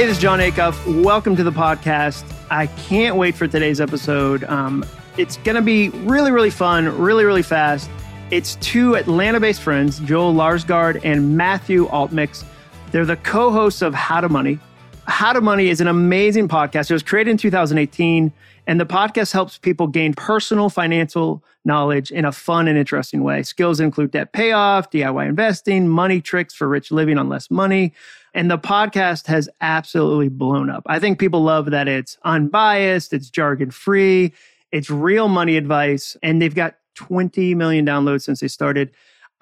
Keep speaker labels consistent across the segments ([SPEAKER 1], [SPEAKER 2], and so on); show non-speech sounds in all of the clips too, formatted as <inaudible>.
[SPEAKER 1] Hey, this is Jon Acuff. Welcome to the podcast. I can't wait for today's episode. Um, it's going to be really, really fun, really, really fast. It's two Atlanta based friends, Joel Larsgaard and Matthew Altmix. They're the co hosts of How to Money. How to Money is an amazing podcast. It was created in 2018, and the podcast helps people gain personal financial knowledge in a fun and interesting way. Skills include debt payoff, DIY investing, money tricks for rich living on less money and the podcast has absolutely blown up. I think people love that it's unbiased, it's jargon free, it's real money advice, and they've got 20 million downloads since they started.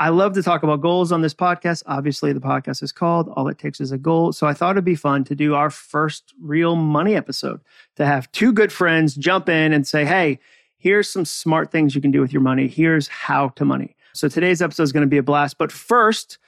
[SPEAKER 1] I love to talk about goals on this podcast. Obviously, the podcast is called All It Takes is a Goal. So I thought it'd be fun to do our first real money episode to have two good friends jump in and say, hey, here's some smart things you can do with your money. Here's how to money. So today's episode is going to be a blast. But first,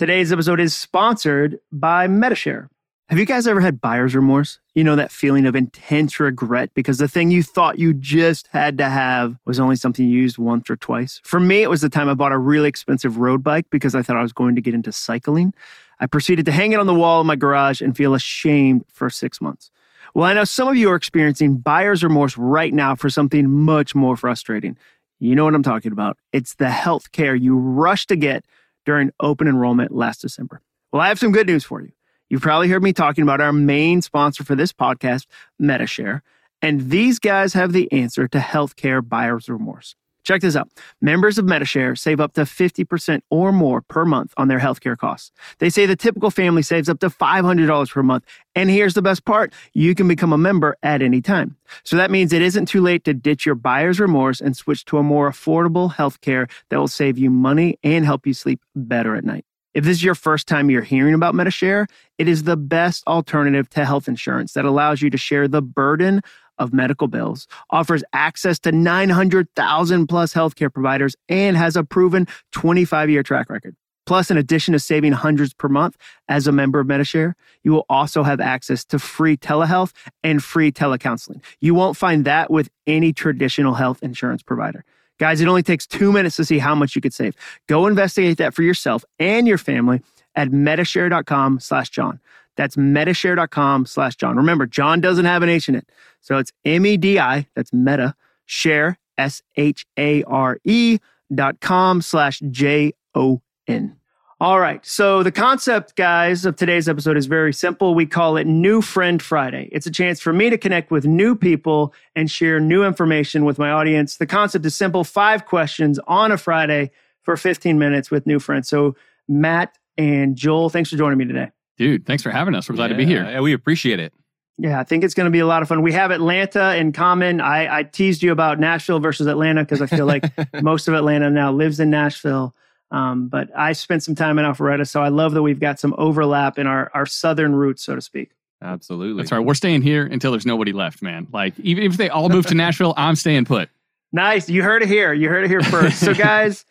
[SPEAKER 1] Today's episode is sponsored by Medi-Share. Have you guys ever had buyer's remorse? You know, that feeling of intense regret because the thing you thought you just had to have was only something you used once or twice. For me, it was the time I bought a really expensive road bike because I thought I was going to get into cycling. I proceeded to hang it on the wall in my garage and feel ashamed for six months. Well, I know some of you are experiencing buyer's remorse right now for something much more frustrating. You know what I'm talking about. It's the health care you rush to get during open enrollment last December. Well, I have some good news for you. You've probably heard me talking about our main sponsor for this podcast, Medi-Share, and these guys have the answer to healthcare buyer's remorse. Check this out. Members of Medi-Share save up to 50% or more per month on their healthcare costs. They say the typical family saves up to $500 per month. And here's the best part. You can become a member at any time. So that means it isn't too late to ditch your buyer's remorse and switch to a more affordable healthcare that will save you money and help you sleep better at night. If this is your first time you're hearing about Medi-Share, it is the best alternative to health insurance that allows you to share the burden of medical bills, offers access to 900,000 plus healthcare providers, and has a proven 25 year track record. Plus, in addition to saving hundreds per month as a member of Medi-Share, you will also have access to free telehealth and free telecounseling. You won't find that with any traditional health insurance provider. Guys, it only takes two minutes to see how much you could save. Go investigate that for yourself and your family at medishare.com slash Jon. That's medishare.com slash Jon. Remember, Jon doesn't have an H in it. So it's M-E-D-I, that's meta, share, S-H-A-R-E dot com slash J-O-N. All right. So the concept, guys, of today's episode is very simple. We call it New Friend Friday. It's a chance for me to connect with new people and share new information with my audience. The concept is simple. Five questions on a Friday for 15 minutes with new friends. So Matt and Joel, thanks for joining me today.
[SPEAKER 2] Dude, thanks for having us. We're glad yeah, to be here.
[SPEAKER 3] Yeah, We appreciate it.
[SPEAKER 1] Yeah, I think it's going to be a lot of fun. We have Atlanta in common. I, I teased you about Nashville versus Atlanta because I feel like <laughs> most of Atlanta now lives in Nashville. Um, but I spent some time in Alpharetta, so I love that we've got some overlap in our, our southern roots, so to speak.
[SPEAKER 3] Absolutely.
[SPEAKER 2] That's right. We're staying here until there's nobody left, man. Like, even if they all move to Nashville, I'm staying put. <laughs>
[SPEAKER 1] Nice. You heard it here. You heard it here first. So, guys,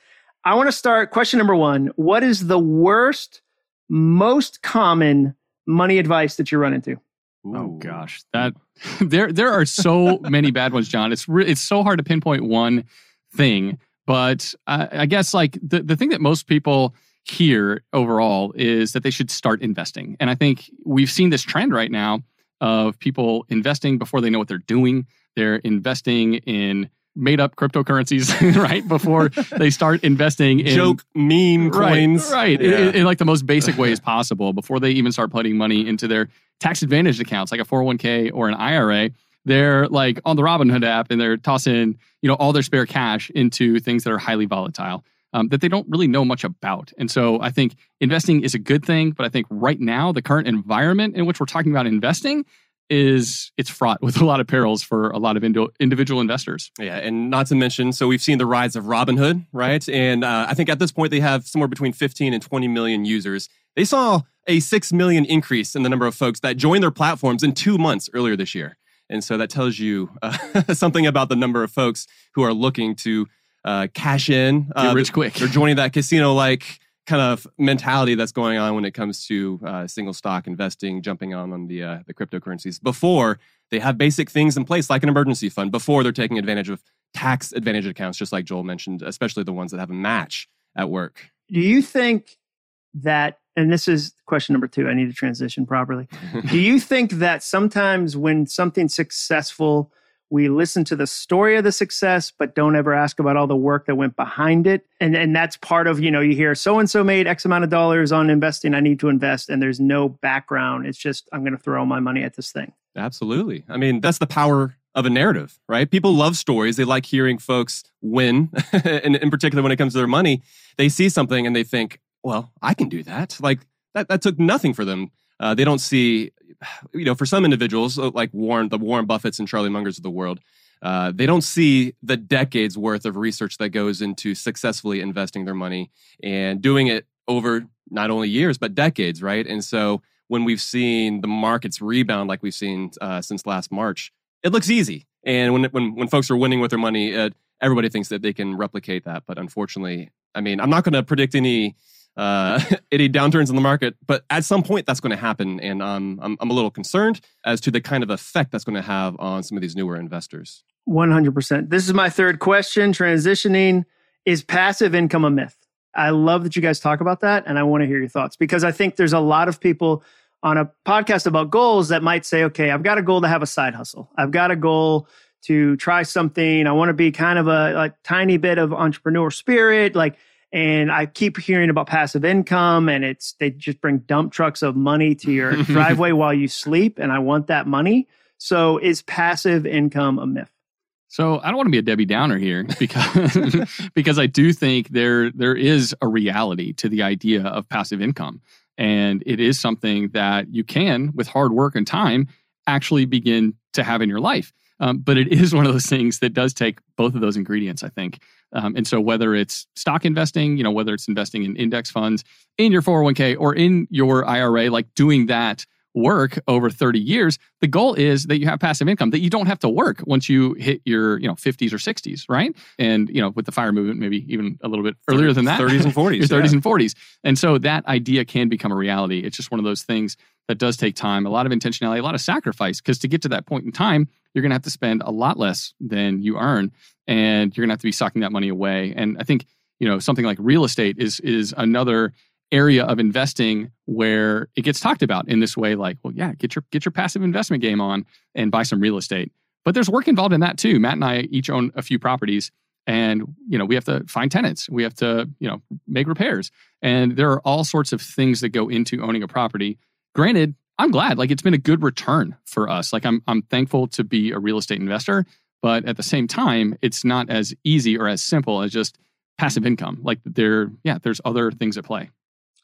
[SPEAKER 1] I want to start. Question number one What is the worst, most common money advice that you run into?
[SPEAKER 2] Oh gosh, that <laughs> there there are so many bad ones, John. It's re- it's so hard to pinpoint one thing, but I, I guess like the the thing that most people hear overall is that they should start investing, and I think we've seen this trend right now of people investing before they know what they're doing. They're investing in made up cryptocurrencies <laughs> right before they start investing in
[SPEAKER 3] joke meme coins.
[SPEAKER 2] right, right yeah. in, in, like the most basic ways possible before they even start putting money into their tax advantaged accounts like a 401k or an IRA they're like on the Robinhood app and they're tossing you know all their spare cash into things that are highly volatile um, that they don't really know much about. And so I think investing is a good thing but I think right now the current environment in which we're talking about investing is it's fraught with a lot of perils for a lot of indo- individual investors.
[SPEAKER 3] Yeah, and not to mention, so we've seen the rise of Robinhood, right? And uh, I think at this point they have somewhere between 15 and 20 million users. They saw a 6 million increase in the number of folks that joined their platforms in two months earlier this year. And so that tells you uh, <laughs> something about the number of folks who are looking to uh, cash in.
[SPEAKER 2] Get rich quick.
[SPEAKER 3] They're joining that casino like kind of mentality that's going on when it comes to uh, single stock investing, jumping on on the uh, the cryptocurrencies before they have basic things in place like an emergency fund. Before they're taking advantage of tax advantage accounts, just like Joel mentioned, especially the ones that have a match at work.
[SPEAKER 1] Do you think that and this is question number two. I need to transition properly. <laughs> Do you think that sometimes when something's successful, we listen to the story of the success, but don't ever ask about all the work that went behind it? And and that's part of, you know, you hear so and so made X amount of dollars on investing. I need to invest. And there's no background. It's just, I'm going to throw my money at this thing.
[SPEAKER 3] Absolutely. I mean, that's the power of a narrative, right? People love stories. They like hearing folks win. <laughs> and in particular, when it comes to their money, they see something and they think, well, I can do that. Like that, that took nothing for them. Uh, they don't see, <sighs> you know, for some individuals uh, like Warren, the Warren Buffetts and Charlie Mungers of the world, uh, they don't see the decades worth of research that goes into successfully investing their money and doing it over not only years but decades, right? And so when we've seen the markets rebound like we've seen uh, since last March, it looks easy. And when when when folks are winning with their money, uh, everybody thinks that they can replicate that. But unfortunately, I mean, I'm not going to predict any uh, <laughs> any downturns in the market, but at some point that's going to happen, and um, I'm I'm a little concerned as to the kind of effect that's going to have on some of these newer investors.
[SPEAKER 1] One hundred percent. This is my third question. Transitioning is passive income a myth? I love that you guys talk about that, and I want to hear your thoughts because I think there's a lot of people on a podcast about goals that might say, okay, I've got a goal to have a side hustle. I've got a goal to try something. I want to be kind of a, a tiny bit of entrepreneur spirit. Like, and I keep hearing about passive income and it's, they just bring dump trucks of money to your <laughs> driveway while you sleep. And I want that money. So is passive income a myth?
[SPEAKER 2] So I don't want to be a Debbie Downer here <laughs> because <laughs> because I do think there there is a reality to the idea of passive income. And it is something that you can, with hard work and time, actually begin to have in your life. Um, but it <laughs> is one of those things that does take both of those ingredients, I think. Um, and so, whether it's stock investing, you know, whether it's investing in index funds, in your 401k, or in your IRA, like doing that work over 30 years the goal is that you have passive income that you don't have to work once you hit your you know 50s or 60s right? And you know with the fire movement maybe even a little bit earlier than that.
[SPEAKER 3] 30s and <laughs> 40s
[SPEAKER 2] your 30s yeah. and 40s and so that idea can become a reality. It's just one of those things that does take time a lot of intentionality a lot of sacrifice because to get to that point in time you're going to have to spend a lot less than you earn and you're going to have to be sucking that money away. And i think you know something like real estate is is another area of investing where it gets talked about in this way like well yeah get your get your passive investment game on and buy some real estate. But there's work involved in that too. Matt and i each own a few properties and you know we have to find tenants. We have to you know make repairs. And there are all sorts of things that go into owning a property. Granted i'm glad like it's been a good return for us. Like i'm i'm thankful to be a real estate investor but at the same time it's not as easy or as simple as just passive income. Like there yeah there's other things at play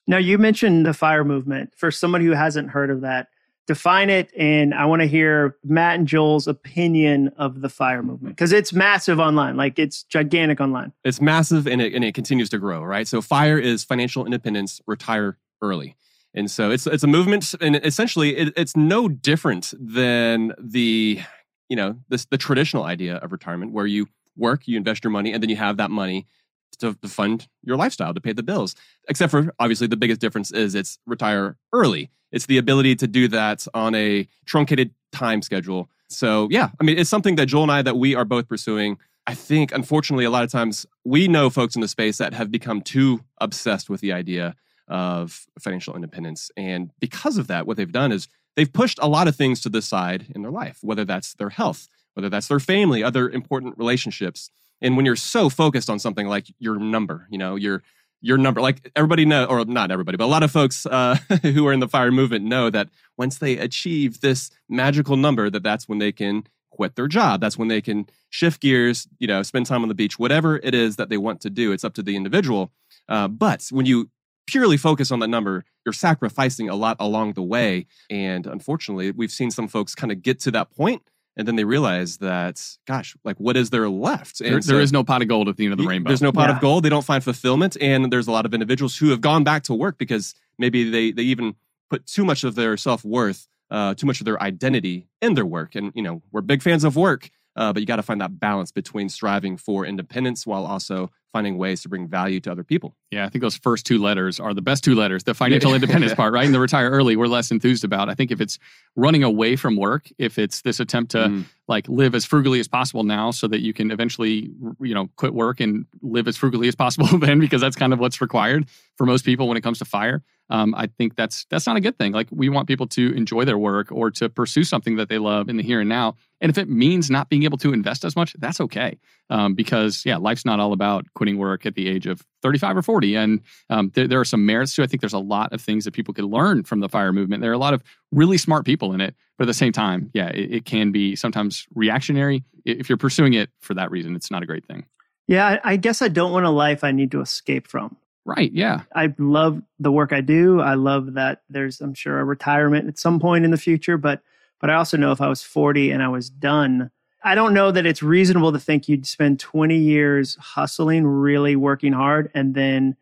[SPEAKER 1] now, you mentioned the fire movement. For someone who hasn't heard of that, define it. And I want to hear Matt and Joel's opinion of the fire movement because it's massive online. Like it's gigantic online.
[SPEAKER 3] It's massive and it, and it continues to grow, right? So, FIRE is financial independence, retire early. And so it's it's a movement, and essentially it, it's no different than the you know this the traditional idea of retirement, where you work, you invest your money, and then you have that money to, to fund your lifestyle, to pay the bills. Except for obviously the biggest difference is it's retire early. It's the ability to do that on a truncated time schedule. So yeah, I mean, it's something that Joel and I that we are both pursuing. I think, unfortunately, a lot of times we know folks in the space that have become too obsessed with the idea of financial independence. And because of that, what they've done is they've pushed a lot of things to the side in their life, whether that's their health, whether that's their family, other important relationships. And when you're so focused on something like your number, you know, your your number, like everybody know, or not everybody, but a lot of folks uh, <laughs> who are in the fire movement know that once they achieve this magical number, that that's when they can quit their job. That's when they can shift gears, you know, spend time on the beach, whatever it is that they want to do. It's up to the individual. Uh, but when you purely focus on that number, you're sacrificing a lot along the way. And unfortunately, we've seen some folks kind of get to that point and then they realize that gosh like what is there left?
[SPEAKER 2] There, so, there is no pot of gold at the end of the rainbow.
[SPEAKER 3] there's no pot yeah. of gold. They don't find fulfillment. And there's a lot of individuals who have gone back to work because maybe they they even put too much of their self-worth uh, too much of their identity in their work. And you know we're big fans of work uh, but you got to find that balance between striving for independence while also finding ways to bring value to other people.
[SPEAKER 2] Yeah, I think those first two letters are the best two letters. The financial <laughs> independence part, right? And the retire early, we're less enthused about. I think if it's running away from work, if it's this attempt to mm. like live as frugally as possible now so that you can eventually, you know, quit work and live as frugally as possible <laughs> then because that's kind of what's required for most people when it comes to fire. Um, I think that's that's not a good thing. Like we want people to enjoy their work or to pursue something that they love in the here and now. And if it means not being able to invest as much, that's okay. Um, because yeah, life's not all about quitting work at the age of 35 or 40. And um, there, there are some merits to. I think there's a lot of things that people can learn from the fire movement. There are a lot of really smart people in it, but at the same time, yeah, it, it can be sometimes reactionary. If you're pursuing it for that reason, it's not a great thing.
[SPEAKER 1] Yeah, I guess I don't want a life I need to escape from.
[SPEAKER 2] Right. Yeah.
[SPEAKER 1] I love the work I do. I love that there's, I'm sure, a retirement at some point in the future. But, but I also know if I was 40 and I was done, I don't know that it's reasonable to think you'd spend 20 years hustling, really working hard, and then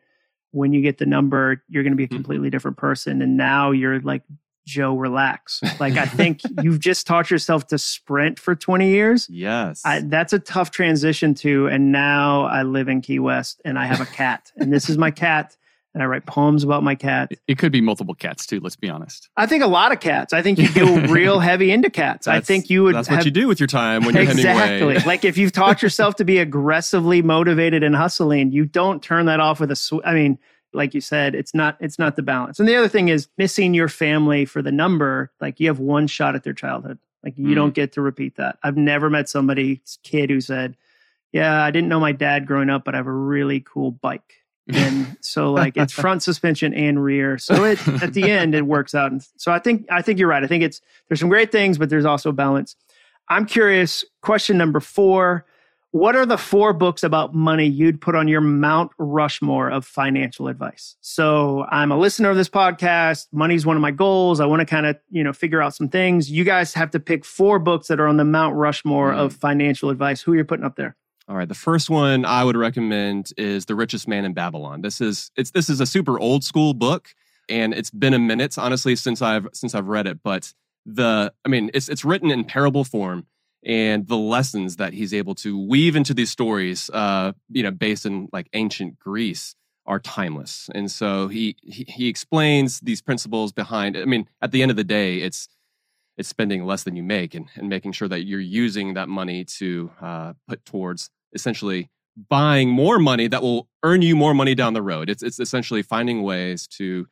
[SPEAKER 1] when you get the number, you're going to be a
[SPEAKER 3] Mm-hmm.
[SPEAKER 1] completely different person. And now you're like Joe, relax. Like I <laughs> think you've just taught yourself to sprint for 20 years.
[SPEAKER 3] Yes.
[SPEAKER 1] I, that's a tough transition to. And now I live in Key West and I have a cat, and this is my cat, and I write poems about my cat.
[SPEAKER 2] It, could be multiple cats too. Let's be honest.
[SPEAKER 1] I think a lot of cats. I think you go real <laughs> heavy into cats. I think you would.
[SPEAKER 3] That's
[SPEAKER 1] have,
[SPEAKER 3] what you do with your time when you're
[SPEAKER 1] exactly. Like if you've taught yourself to be aggressively motivated and hustling, you don't turn that off with a. Sw- I mean, like you said, it's not. It's not the balance. And the other thing is missing your family for the number. Like you have one shot at their childhood. Like you
[SPEAKER 3] Mm.
[SPEAKER 1] don't get to repeat that. I've never met somebody's kid who said, "Yeah, I didn't know my dad growing up, but I have a really cool bike." and <laughs> so like it's front suspension and rear so it at the end it works out and so i think i think you're right i think it's there's some great things but there's also balance i'm curious question number four what are the four books about money you'd put on your mount rushmore of financial advice? So i'm a listener of this podcast. Money's one of my goals. I want to kind of you know figure out some things. You guys have to pick four books that are on the mount rushmore
[SPEAKER 3] Mm.
[SPEAKER 1] of financial advice. Who are you're putting up there?
[SPEAKER 3] All right, the first one I would recommend is The Richest Man in Babylon. This is it's this is a super old school book and it's been a minute honestly since I've since I've read it, but the I mean, it's it's written in parable form and the lessons that he's able to weave into these stories uh you know based in like ancient Greece are timeless. And so he he, he explains these principles behind I mean, at the end of the day, it's it's spending less than you make and, and making sure that you're using that money to uh, put towards essentially buying more money that will earn you more money down the road. It's, it's essentially finding ways to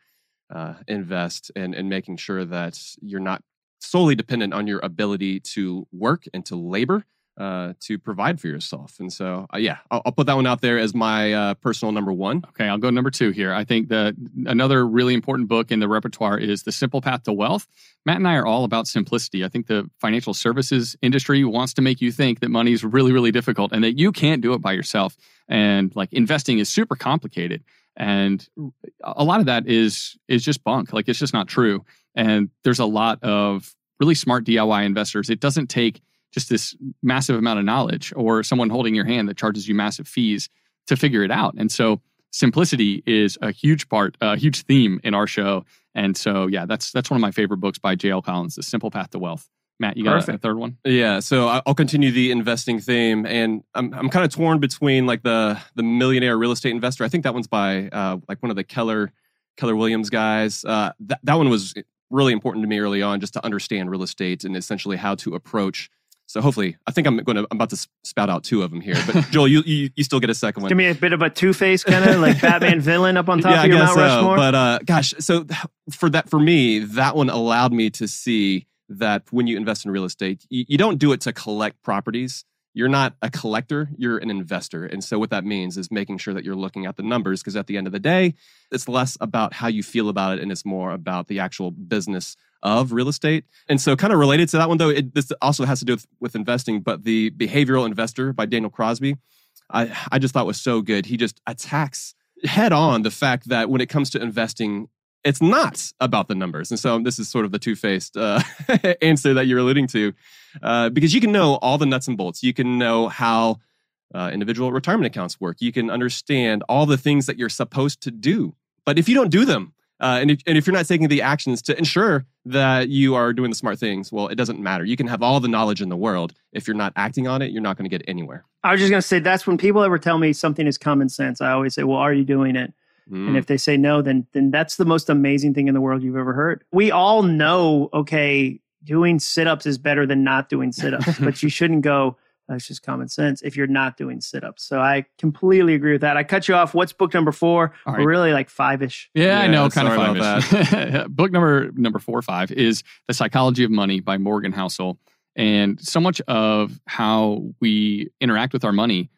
[SPEAKER 3] uh, invest and, and making sure that you're not solely dependent on your ability to work and to labor uh, to provide for yourself. And so, uh, yeah, I'll, I'll put that one out there as my uh, personal number one.
[SPEAKER 2] Okay, I'll go number two here. I think the another really important book in the repertoire is The Simple Path to Wealth. Matt and I are all about simplicity. I think the financial services industry wants to make you think that money is really, really difficult and that you can't do it by yourself. And like investing is super complicated. And a lot of that is is just bunk. Like it's just not true. And there's a lot of really smart DIY investors. It doesn't take just this massive amount of knowledge or someone holding your hand that charges you massive fees to figure it out. And so simplicity is a huge part, a huge theme in our show. And so, yeah, that's that's one of my favorite books by J.L. Collins, The Simple Path to Wealth. Matt, you got a, a third one?
[SPEAKER 3] Yeah, so I- I'll continue the investing theme, and I'm I'm kind of torn between like the the millionaire real estate investor. I think that one's by uh, like one of the Keller Keller Williams guys. Uh, that that one was really important to me early on, just to understand real estate and essentially how to approach. So hopefully, I think I'm going to I'm about to spout out two of them here. But <laughs> Joel, you you, you still get a second one.
[SPEAKER 1] give me a bit of a two-face kind of like <laughs> batman villain up on top
[SPEAKER 3] yeah,
[SPEAKER 1] of your
[SPEAKER 3] I
[SPEAKER 1] mount
[SPEAKER 3] guess so.
[SPEAKER 1] rushmore
[SPEAKER 3] But uh, gosh, so for that, for me, that one allowed me to see that when you invest in real estate, you, you don't do it to collect properties. You're not a collector, you're an investor. And so, what that means is making sure that you're looking at the numbers because at the end of the day, it's less about how you feel about it and it's more about the actual business of real estate. And so, kind of related to that one, though, it, this also has to do with, with investing, but the Behavioral Investor by Daniel Crosby, I, I just thought was so good. He just attacks head on the fact that when it comes to investing, it's not about the numbers. And so this is sort of the two faced uh, <laughs> answer that you're alluding to, uh, because you can know all the nuts and bolts. You can know how uh, individual retirement accounts work. You can understand all the things that you're supposed to do. But if you don't do them, uh, and, if, and if you're not taking the actions to ensure that you are doing the smart things, well, it doesn't matter. You can have all the knowledge in the world. If you're not acting on it, you're not going to get anywhere.
[SPEAKER 1] I was just going to say that's when people ever tell me something is common sense. I always say, "Well, are you doing it?"
[SPEAKER 3] Mm.
[SPEAKER 1] And if they say no, then then that's the most amazing thing in the world you've ever heard. We all know, okay, doing sit-ups is better than not doing sit-ups, <laughs> but you shouldn't go That's just common sense if you're not doing sit ups. So I completely agree with that. I cut you off. What's book number four?
[SPEAKER 2] All
[SPEAKER 1] We're really like five ish.
[SPEAKER 2] Yeah, I know, kind of
[SPEAKER 3] sorry about
[SPEAKER 2] five. <laughs> Book number number four or five is The Psychology of Money by Morgan Housel. And so much of how we interact with our money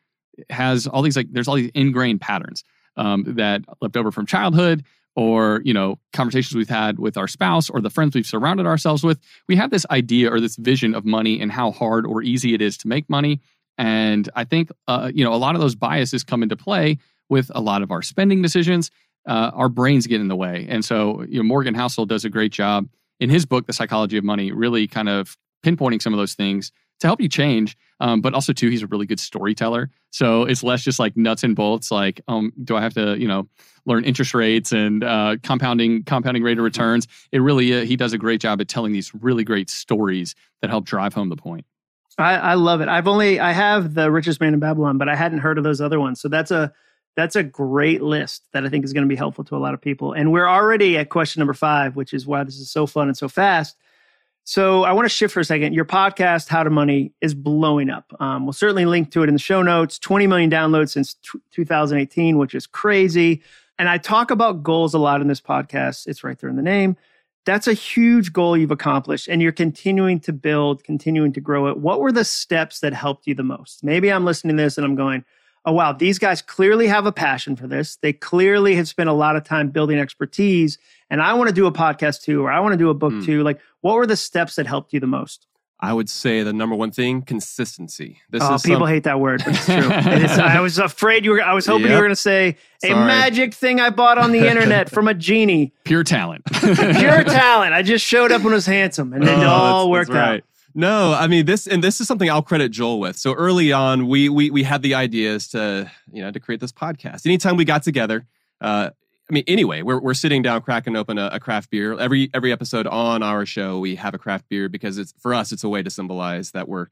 [SPEAKER 2] has all these like there's all these ingrained patterns um, that left over from childhood or you know conversations we've had with our spouse or the friends we've surrounded ourselves with we have this idea or this vision of money and how hard or easy it is to make money. And i think uh, you know a lot of those biases come into play with a lot of our spending decisions. Uh, our brains get in the way. And so you know morgan housel does a great job in his book the psychology of money really kind of pinpointing some of those things to help you change um, but also too he's a really good storyteller so it's less just like nuts and bolts like um, do i have to you know learn interest rates and uh, compounding compounding rate of returns it really uh, he does a great job at telling these really great stories that help drive home the point
[SPEAKER 1] I, I love it. I've only I have the richest man in Babylon, but I hadn't heard of those other ones. So that's a that's a great list that I think is going to be helpful to a lot of people. And we're already at question number five, which is why this is so fun and so fast. So I want to shift for a second. Your podcast, How to Money, is blowing up. Um, we'll certainly link to it in the show notes. 20 million downloads since t- 2018, which is crazy. And I talk about goals a lot in this podcast. It's right there in the name. That's a huge goal you've accomplished, and you're continuing to build, continuing to grow it. What were the steps that helped you the most? Maybe I'm listening to this and I'm going, oh, wow, these guys clearly have a passion for this. They clearly have spent a lot of time building expertise, and I want to do a podcast too, or I want to do a book
[SPEAKER 3] Hmm.
[SPEAKER 1] too. Like, what were the steps that helped you the most?
[SPEAKER 3] I would say the number one thing: consistency. This
[SPEAKER 1] oh,
[SPEAKER 3] is
[SPEAKER 1] people
[SPEAKER 3] some-
[SPEAKER 1] hate that word, but it's true. <laughs> it is, I was afraid you were, I was hoping you were going to say a
[SPEAKER 3] Sorry.
[SPEAKER 1] magic thing I bought on the <laughs> internet from a genie.
[SPEAKER 2] pure talent
[SPEAKER 1] Pure <laughs> talent. I just showed up and was handsome, and it
[SPEAKER 3] Oh,
[SPEAKER 1] all
[SPEAKER 3] that's-
[SPEAKER 1] worked
[SPEAKER 3] that's
[SPEAKER 1] out.
[SPEAKER 3] No, I mean this, and this is something I'll credit Joel with. So early on, we we we had the ideas to you know to create this podcast. Anytime we got together, uh, I mean, anyway, we're we're sitting down, cracking open a, a craft beer. Every every episode on our show, we have a craft beer because it's for us, it's a way to symbolize that we're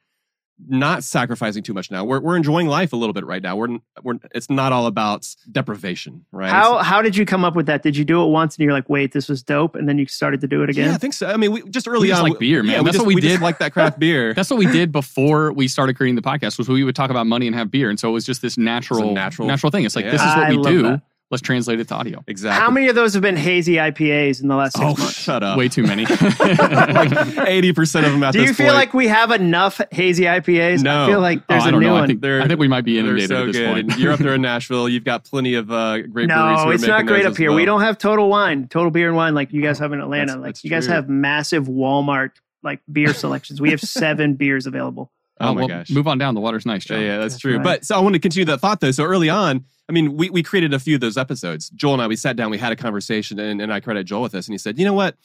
[SPEAKER 3] not sacrificing too much now. We're we're enjoying life a little bit right now. We're we're it's not all about deprivation, right?
[SPEAKER 1] How how did you come up with that? Did you do it once and you're like, wait, this was dope, and then you started to do it again?
[SPEAKER 3] Yeah, I think so. I mean, we just early
[SPEAKER 2] just
[SPEAKER 3] on
[SPEAKER 2] like beer, man.
[SPEAKER 3] Yeah,
[SPEAKER 2] That's
[SPEAKER 3] just,
[SPEAKER 2] what we
[SPEAKER 3] just
[SPEAKER 2] did.
[SPEAKER 3] like that craft beer. <laughs>
[SPEAKER 2] That's what we did <laughs> before we started creating the podcast. Was we would talk about money and have beer, and so it was just this natural,
[SPEAKER 3] natural-
[SPEAKER 2] natural, thing. It's like
[SPEAKER 3] Yeah.
[SPEAKER 2] this is what
[SPEAKER 1] I
[SPEAKER 2] we do.
[SPEAKER 1] that.
[SPEAKER 2] Let's translate it to audio.
[SPEAKER 3] exactly.
[SPEAKER 1] How many of those have been hazy IPAs in the last six
[SPEAKER 3] Oh,
[SPEAKER 1] months?
[SPEAKER 3] shut up.
[SPEAKER 2] Way too many. <laughs> <laughs>
[SPEAKER 3] Eighty percent of them at
[SPEAKER 1] Do
[SPEAKER 3] this
[SPEAKER 1] you feel
[SPEAKER 3] point.
[SPEAKER 1] like we have enough hazy IPAs?
[SPEAKER 3] No.
[SPEAKER 1] I feel like there's
[SPEAKER 2] oh, I
[SPEAKER 1] a
[SPEAKER 2] don't
[SPEAKER 1] new
[SPEAKER 2] know.
[SPEAKER 1] one.
[SPEAKER 2] I think, I think we might be
[SPEAKER 3] They're
[SPEAKER 2] inundated
[SPEAKER 3] so
[SPEAKER 2] at this
[SPEAKER 3] good.
[SPEAKER 2] point.
[SPEAKER 3] You're up there in <laughs> Nashville. You've got plenty of uh, great breweries.
[SPEAKER 1] no, it's not great up here.
[SPEAKER 3] well.
[SPEAKER 1] We don't have total wine, total beer and wine like you guys have in Atlanta.
[SPEAKER 3] That's-
[SPEAKER 1] like
[SPEAKER 3] that's
[SPEAKER 1] you guys
[SPEAKER 3] true.
[SPEAKER 1] have massive Walmart like beer selections. We have seven beers available.
[SPEAKER 3] Oh, uh, my
[SPEAKER 2] well,
[SPEAKER 3] gosh.
[SPEAKER 2] Move on down. The water's nice,
[SPEAKER 3] Yeah, yeah, that's,
[SPEAKER 1] That's
[SPEAKER 3] true.
[SPEAKER 1] right.
[SPEAKER 3] But so I want to continue that thought though. So early on, I mean, we, we created a few of those episodes. Joel and I, we sat down, we had a conversation, and, and I credit Joel with this. And he said, you know what?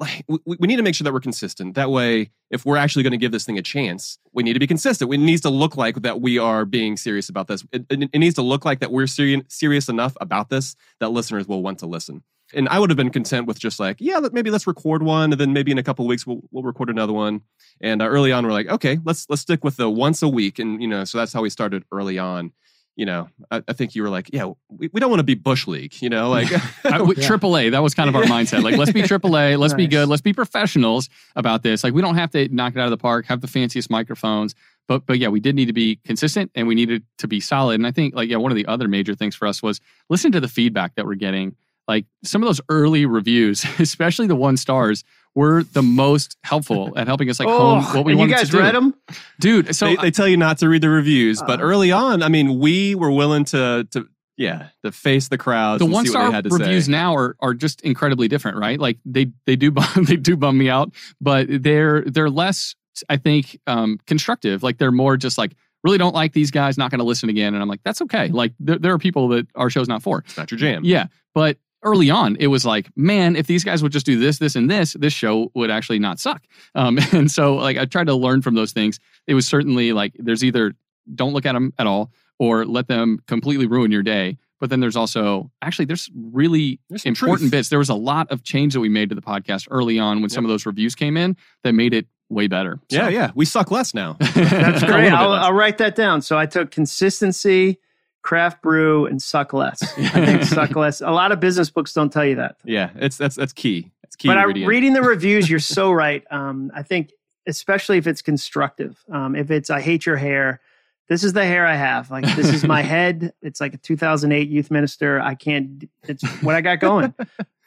[SPEAKER 3] Like, we, we need to make sure that we're consistent. That way, if we're actually going to give this thing a chance, we need to be consistent. It needs to look like that we are being serious about this. It, it, it needs to look like that we're seri- serious enough about this that listeners will want to listen. And I would have been content with just like, yeah, maybe let's record one, and then maybe in a couple of weeks we'll, we'll record another one. And uh, early on, we're like, okay, let's let's stick with the once a week, and you know, so that's how we started early on. You know, I, I think you were like, yeah, we, we don't want to be bush league, you know, like <laughs>
[SPEAKER 2] I- we-
[SPEAKER 1] Yeah.
[SPEAKER 2] AAA, that was kind of our mindset. Like, let's be <laughs> AAA, let's be good, let's be professionals about this. Like, we don't have to knock it out of the park, have the fanciest microphones, but but yeah, we did need to be consistent and we needed to be solid. And I think like yeah, one of the other major things for us was listen to the feedback that we're getting. Like some of those early reviews, <laughs> especially the one stars, were the most helpful <laughs> at helping us like hone what we
[SPEAKER 1] Oh, and you
[SPEAKER 2] wanted
[SPEAKER 1] guys
[SPEAKER 2] to do.
[SPEAKER 1] read them?
[SPEAKER 2] dude. So
[SPEAKER 3] they, they tell you not to read the reviews, but
[SPEAKER 1] Oh.
[SPEAKER 3] early on, I mean, we were willing to to yeah to face the crowds.
[SPEAKER 2] the one star
[SPEAKER 3] they had to
[SPEAKER 2] reviews
[SPEAKER 3] say.
[SPEAKER 2] now are are just incredibly different, right? Like they they do bum, <laughs> they do bum me out, but they're they're less, I think, um, constructive. Like they're more just like really don't like these guys, not going to listen again, and I'm like that's okay. Like there, there are people that our show's not for.
[SPEAKER 3] It's not your jam.
[SPEAKER 2] Yeah, but early on it was like, man, if these guys would just do this, this, and this, this show would actually not suck. Um, <laughs> and so like I tried to learn from those things. It was certainly like there's either don't look at them at all or let them completely ruin your day. But then there's also actually there's really
[SPEAKER 3] There's
[SPEAKER 2] important
[SPEAKER 3] truth.
[SPEAKER 2] bits. There was a lot of change that we made to the podcast early on when some of those reviews came in that made it way better. So-
[SPEAKER 3] Yeah, yeah. We suck less now. <laughs>
[SPEAKER 1] That's great. I'll. I'll write that down. So I took consistency, craft brew, and suck less. I think <laughs> suck less. A lot of business books don't tell you that.
[SPEAKER 3] yeah, it's that's that's key. It's key
[SPEAKER 1] but I, reading the reviews, you're so <laughs> right. Um, I think especially if it's constructive. Um, if it's I hate your hair, this is the hair I have. Like this is my <laughs> head. It's like a 2008 youth minister. I can't. It's what I got going.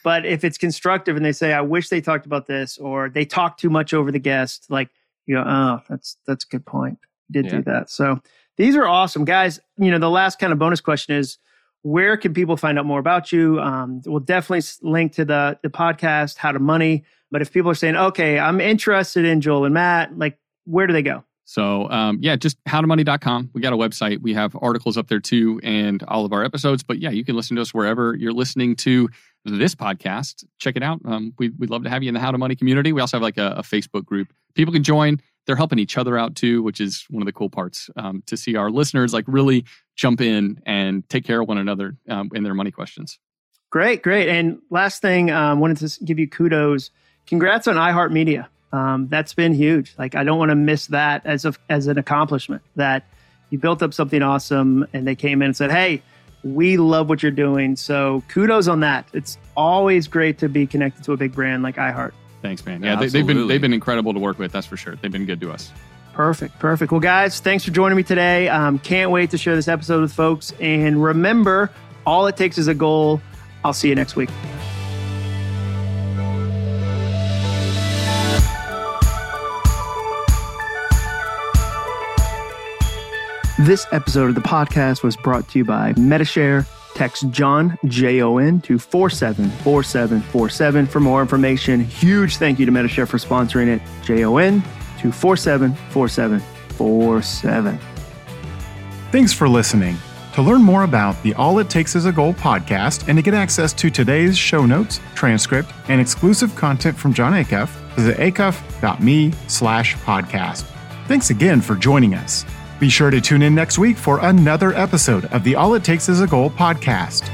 [SPEAKER 1] but if it's constructive and they say I wish they talked about this or they talk too much over the guest, like you go, oh, that's that's a good point. Did yeah. do that. So these are awesome, guys. You know, the last kind of bonus question is where can people find out more about you? Um, we'll definitely link to the the podcast, How to Money. But if people are saying, okay, I'm interested in Joel and Matt, like, where do they go?
[SPEAKER 2] So, um, yeah, just howtomoney.com. We got a website. We have articles up there too and all of our episodes. But yeah, you can listen to us wherever you're listening to this podcast. Check it out. Um, we, we'd love to have you in the How to Money community. We also have like a, a Facebook group. People can join. They're helping each other out too, which is one of the cool parts um, to see our listeners like really jump in and take care of one another um, in their money questions.
[SPEAKER 1] Great, great. And last thing, um, wanted to give you kudos congrats on iHeartMedia. Um, that's been huge. Like I don't want to miss that as a, as an accomplishment that you built up something awesome and they came in and said, "Hey, we love what you're doing." So kudos on that. It's always great to be connected to a big brand like iHeart.
[SPEAKER 2] Thanks, man. Yeah, they, have been they've been incredible to work with. That's for sure. They've been good to us.
[SPEAKER 1] Perfect, perfect. Well, guys, thanks for joining me today. Um, can't wait to share this episode with folks. And remember, all it takes is a goal. I'll see you next week. This episode of the podcast was brought to you by Medi-Share. Text Jon, J O N, to 474747 for more information. Huge thank you to Medi-Share for sponsoring it. J O N to 474747.
[SPEAKER 4] Thanks for listening. To learn more about the All It Takes Is a Goal podcast and to get access to today's show notes, transcript, and exclusive content from Jon Acuff, visit acuff.me slash podcast. Thanks again for joining us. Be sure to tune in next week for another episode of the All It Takes Is a Goal podcast.